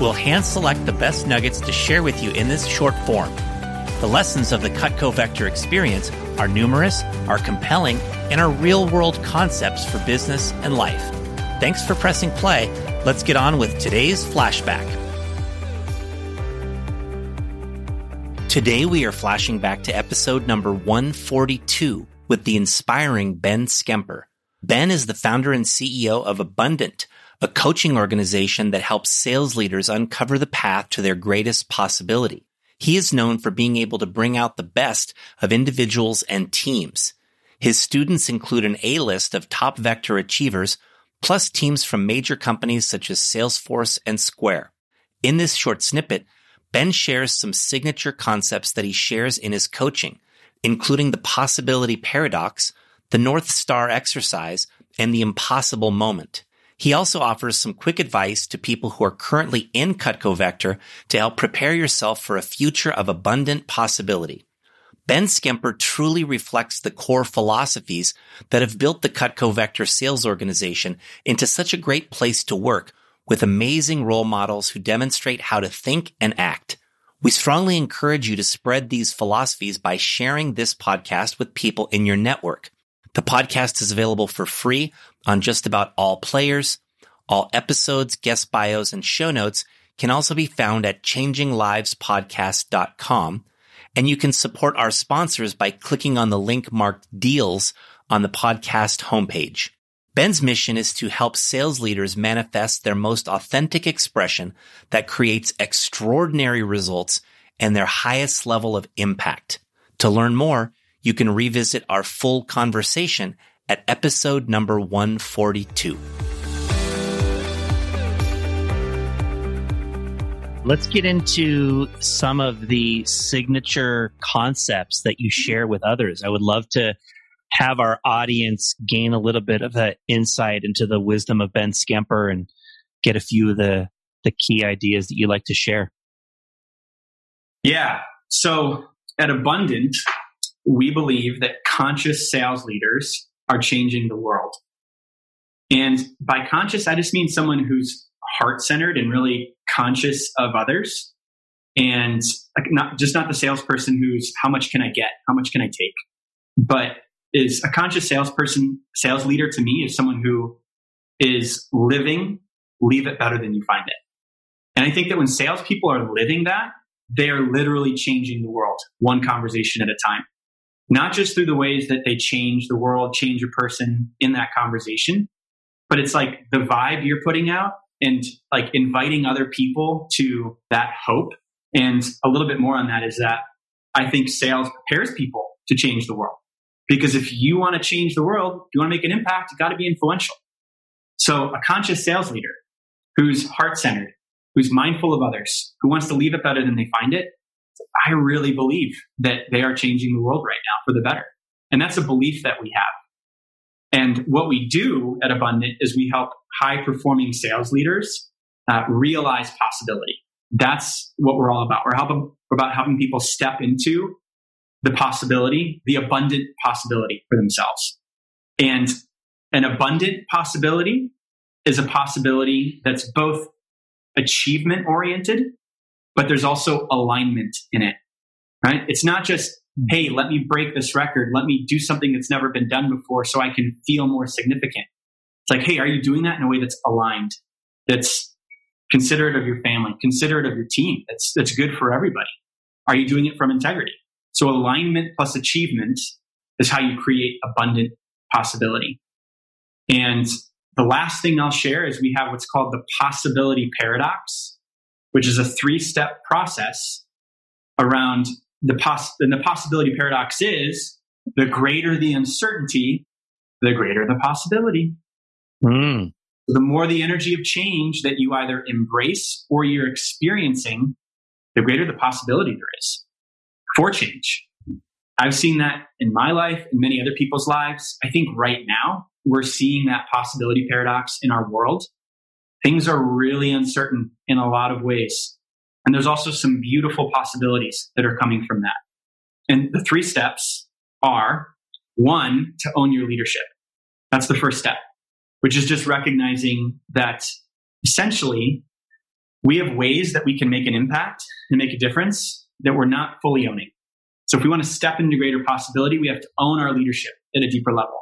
We'll hand select the best nuggets to share with you in this short form. The lessons of the Cutco Vector experience are numerous, are compelling, and are real world concepts for business and life. Thanks for pressing play. Let's get on with today's flashback. Today we are flashing back to episode number 142 with the inspiring Ben Skemper. Ben is the founder and CEO of Abundant, a coaching organization that helps sales leaders uncover the path to their greatest possibility. He is known for being able to bring out the best of individuals and teams. His students include an A list of top vector achievers, plus teams from major companies such as Salesforce and Square. In this short snippet, Ben shares some signature concepts that he shares in his coaching, including the possibility paradox, the North Star exercise, and the impossible moment. He also offers some quick advice to people who are currently in Cutco Vector to help prepare yourself for a future of abundant possibility. Ben Skemper truly reflects the core philosophies that have built the Cutco Vector sales organization into such a great place to work with amazing role models who demonstrate how to think and act. We strongly encourage you to spread these philosophies by sharing this podcast with people in your network. The podcast is available for free on just about all players. All episodes, guest bios, and show notes can also be found at changinglivespodcast.com. And you can support our sponsors by clicking on the link marked deals on the podcast homepage. Ben's mission is to help sales leaders manifest their most authentic expression that creates extraordinary results and their highest level of impact. To learn more, you can revisit our full conversation at episode number 142. Let's get into some of the signature concepts that you share with others. I would love to have our audience gain a little bit of an insight into the wisdom of Ben Skemper and get a few of the, the key ideas that you like to share. Yeah. So at Abundant, we believe that conscious sales leaders are changing the world. And by conscious, I just mean someone who's heart centered and really conscious of others. And not just not the salesperson who's how much can I get? How much can I take? But is a conscious salesperson, sales leader to me is someone who is living, leave it better than you find it. And I think that when salespeople are living that, they are literally changing the world one conversation at a time not just through the ways that they change the world, change a person in that conversation, but it's like the vibe you're putting out and like inviting other people to that hope. And a little bit more on that is that I think sales prepares people to change the world. Because if you want to change the world, you want to make an impact, you got to be influential. So a conscious sales leader who's heart centered, who's mindful of others, who wants to leave it better than they find it, I really believe that they are changing the world right now for the better. And that's a belief that we have. And what we do at Abundant is we help high performing sales leaders uh, realize possibility. That's what we're all about. We're, helping, about helping people step into the possibility, the abundant possibility for themselves. And an abundant possibility is a possibility that's both achievement oriented but there's also alignment in it, right? It's not just, hey, let me break this record. Let me do something that's never been done before so I can feel more significant. It's like, hey, are you doing that in a way that's aligned, that's considerate of your family, considerate of your team, that's, that's good for everybody? Are you doing it from integrity? So alignment plus achievement is how you create abundant possibility. And the last thing I'll share is we have what's called the possibility paradox which is a three step process around the poss- and the possibility paradox is the greater the uncertainty, the greater the possibility. Mm, The more the energy of change that you either embrace or you're experiencing, the greater the possibility there is for change. I've seen that in my life, in many other people's lives. I think right now we're seeing that possibility paradox in our world. Things are really uncertain in a lot of ways. And there's also some beautiful possibilities that are coming from that. And the three steps are one, to own your leadership. That's the first step, which is just recognizing that essentially we have ways that we can make an impact and make a difference that we're not fully owning. So if we want to step into greater possibility, we have to own our leadership at a deeper level.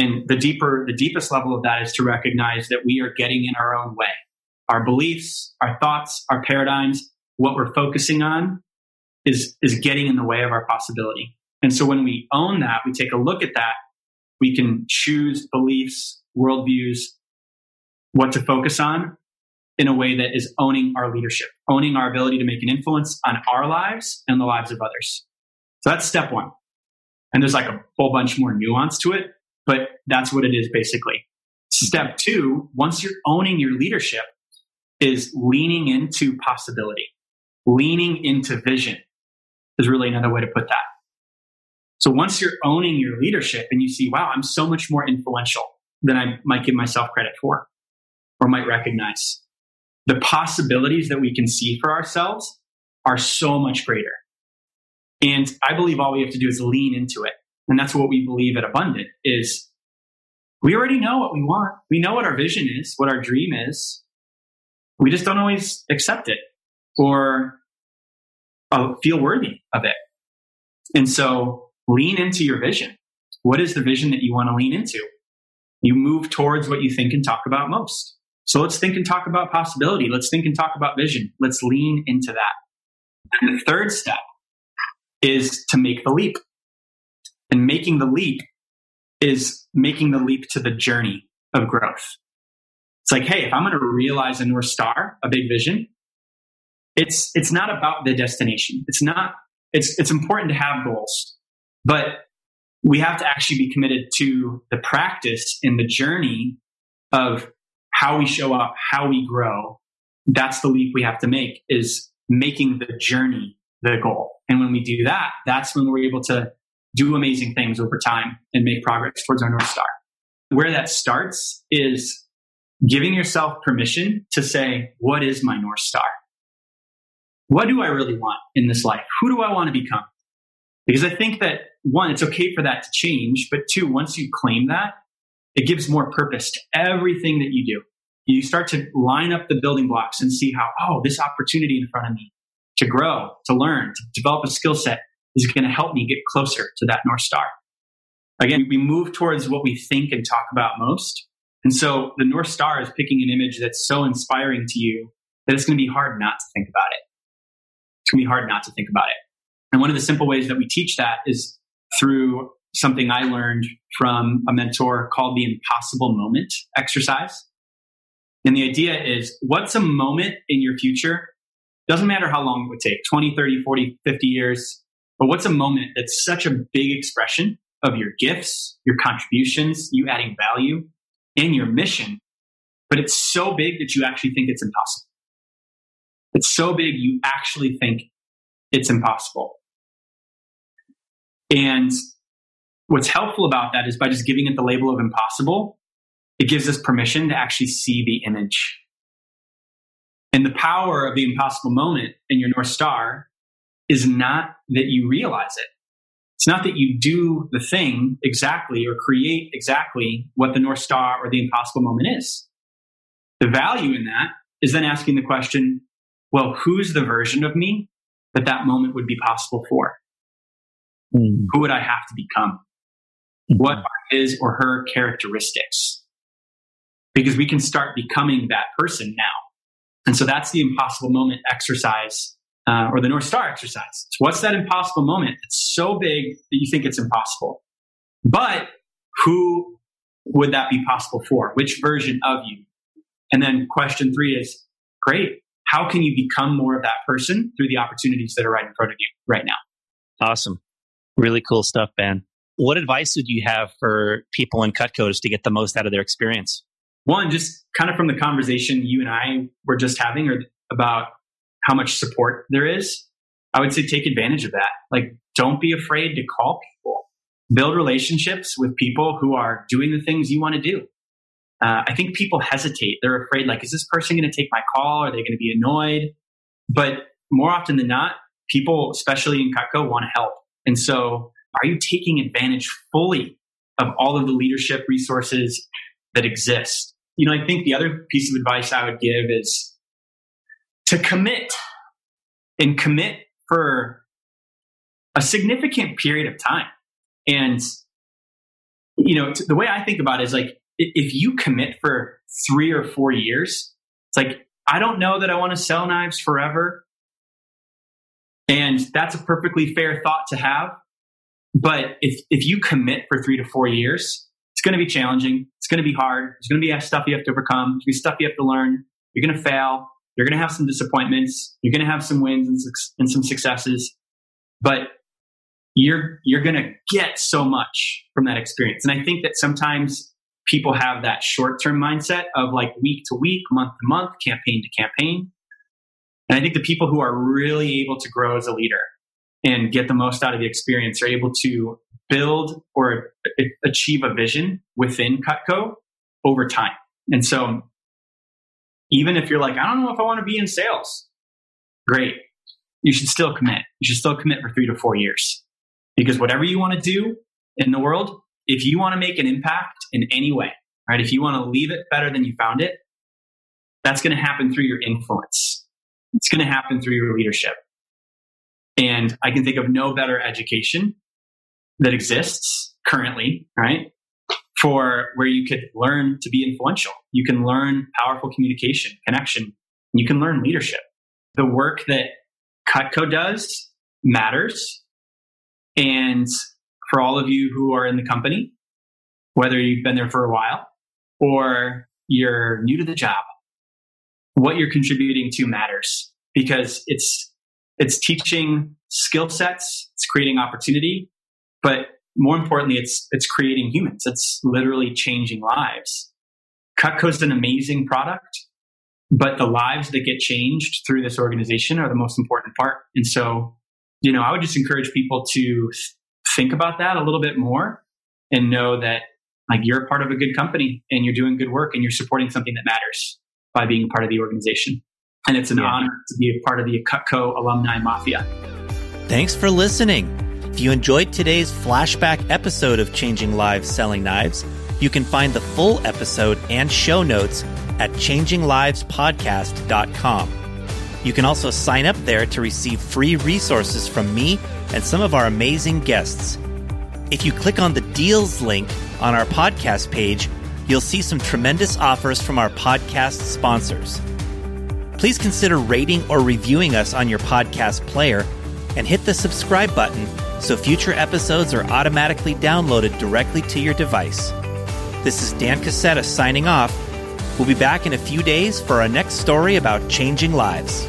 And the deeper, the deepest level of that is to recognize that we are getting in our own way. Our beliefs, our thoughts, our paradigms, what we're focusing on is, is getting in the way of our possibility. And so when we own that, we take a look at that, we can choose beliefs, worldviews, what to focus on in a way that is owning our leadership, owning our ability to make an influence on our lives and the lives of others. So that's step one. And there's like a whole bunch more nuance to it, but that's what it is basically. Step two, once you're owning your leadership, is leaning into possibility, leaning into vision is really another way to put that. So once you're owning your leadership and you see, wow, I'm so much more influential than I might give myself credit for or might recognize the possibilities that we can see for ourselves are so much greater. And I believe all we have to do is lean into it. And that's what we believe at Abundant is we already know what we want. We know what our vision is, what our dream is. We just don't always accept it or uh, feel worthy of it. And so lean into your vision. What is the vision that you want to lean into? You move towards what you think and talk about most. So let's think and talk about possibility. Let's think and talk about vision. Let's lean into that. And the third step is to make the leap. And making the leap is making the leap to the journey of growth. It's like, hey, if I'm going to realize a North Star, a big vision, it's, it's not about the destination. It's not, it's, it's important to have goals, but we have to actually be committed to the practice and the journey of how we show up, how we grow, that's the leap we have to make is making the journey the goal. And when we do that, that's when we're able to do amazing things over time and make progress towards our North Star. Where that starts is giving yourself permission to say, what is my North Star? What do I really want in this life? Who do I want to become? Because I think that one, it's okay for that to change. But two, once you claim that, it gives more purpose to everything that you do you start to line up the building blocks and see how, oh, this opportunity in front of me to grow, to learn, to develop a skill set is going to help me get closer to that North Star. Again, we move towards what we think and talk about most. And so the North Star is picking an image that's so inspiring to you that it's going to be hard not to think about it. It's going to be hard not to think about it. And one of the simple ways that we teach that is through something I learned from a mentor called the impossible moment exercise. And the idea is what's a moment in your future? Doesn't matter how long it would take 20, 30, 40, 50 years, but what's a moment that's such a big expression of your gifts, your contributions, you adding value, and your mission, but it's so big that you actually think it's impossible. It's so big you actually think it's impossible. And what's helpful about that is by just giving it the label of impossible, it gives us permission to actually see the image. And the power of the impossible moment in your North Star is not that you realize it. It's not that you do the thing exactly or create exactly what the North Star or the impossible moment is. The value in that is then asking the question, well, who's the version of me that that moment would be possible for? Mm. Who would I have to become? Mm-hmm. What are his or her characteristics? because we can start becoming that person now. And so that's the impossible moment exercise uh, or the North Star exercise. What's that impossible moment? It's so big that you think it's impossible. But who would that be possible for? Which version of you? And then question three is great. How can you become more of that person through the opportunities that are right in front of you right now? Awesome. Really cool stuff, Ben. What advice would you have for people in Cutco's to get the most out of their experience? one, just kind of from the conversation you and I were just having or about how much support there is, I would say take advantage of that. Like, don't be afraid to call people. Build relationships with people who are doing the things you want to do. Uh, I think people hesitate. They're afraid, like, is this person going to take my call? Are they going to be annoyed? But more often than not, people, especially in Cutco, want to help. And so, are you taking advantage fully of all of the leadership resources that exist? You know, I think the other piece of advice I would give is to commit and commit for a significant period of time. And, you know, the way I think about it is like, if you commit for three or four years, it's like, I don't know that I want to sell knives forever. And that's a perfectly fair thought to have. But if, if you commit for three to four years, it's going to be challenging. It's going to be hard. It's going to be stuff you have to overcome. It's going to be stuff you have to learn. You're going to fail. You're going to have some disappointments. You're going to have some wins and, and some successes. But you're you're going to get so much from that experience. And I think that sometimes people have that short term mindset of like week to week, month to month, campaign to campaign. And I think the people who are really able to grow as a leader and get the most out of the experience are able to build or achieve a vision within Cutco over time. And so, even if you're like, I don't know if I want to be in sales, great. You should still commit. You should still commit for three to four years because whatever you want to do in the world, if you want to make an impact in any way, right? If you want to leave it better than you found it, that's going to happen through your influence. It's going to happen through your leadership. And I can think of no better education that exists currently, right? For where you could learn to be influential. You can learn powerful communication, connection, you can learn leadership. The work that Cutco does matters. And for all of you who are in the company, whether you've been there for a while or you're new to the job, what you're contributing to matters because it's it's teaching skill sets, it's creating opportunity, but more importantly, it's it's creating humans. It's literally changing lives. Cutco's an amazing product, but the lives that get changed through this organization are the most important part. And so, you know, I would just encourage people to think about that a little bit more and know that like you're a part of a good company and you're doing good work and you're supporting something that matters by being a part of the organization. And it's an yeah. honor to be a part of the Cutco alumni mafia. Thanks for listening. If you enjoyed today's flashback episode of Changing Lives Selling Knives, you can find the full episode and show notes at changinglivespodcast.com. You can also sign up there to receive free resources from me and some of our amazing guests. If you click on the deals link on our podcast page, you'll see some tremendous offers from our podcast sponsors. Please consider rating or reviewing us on your podcast player and hit the subscribe button so future episodes are automatically downloaded directly to your device. This is Dan Cassetta signing off. We'll be back in a few days for our next story about changing lives.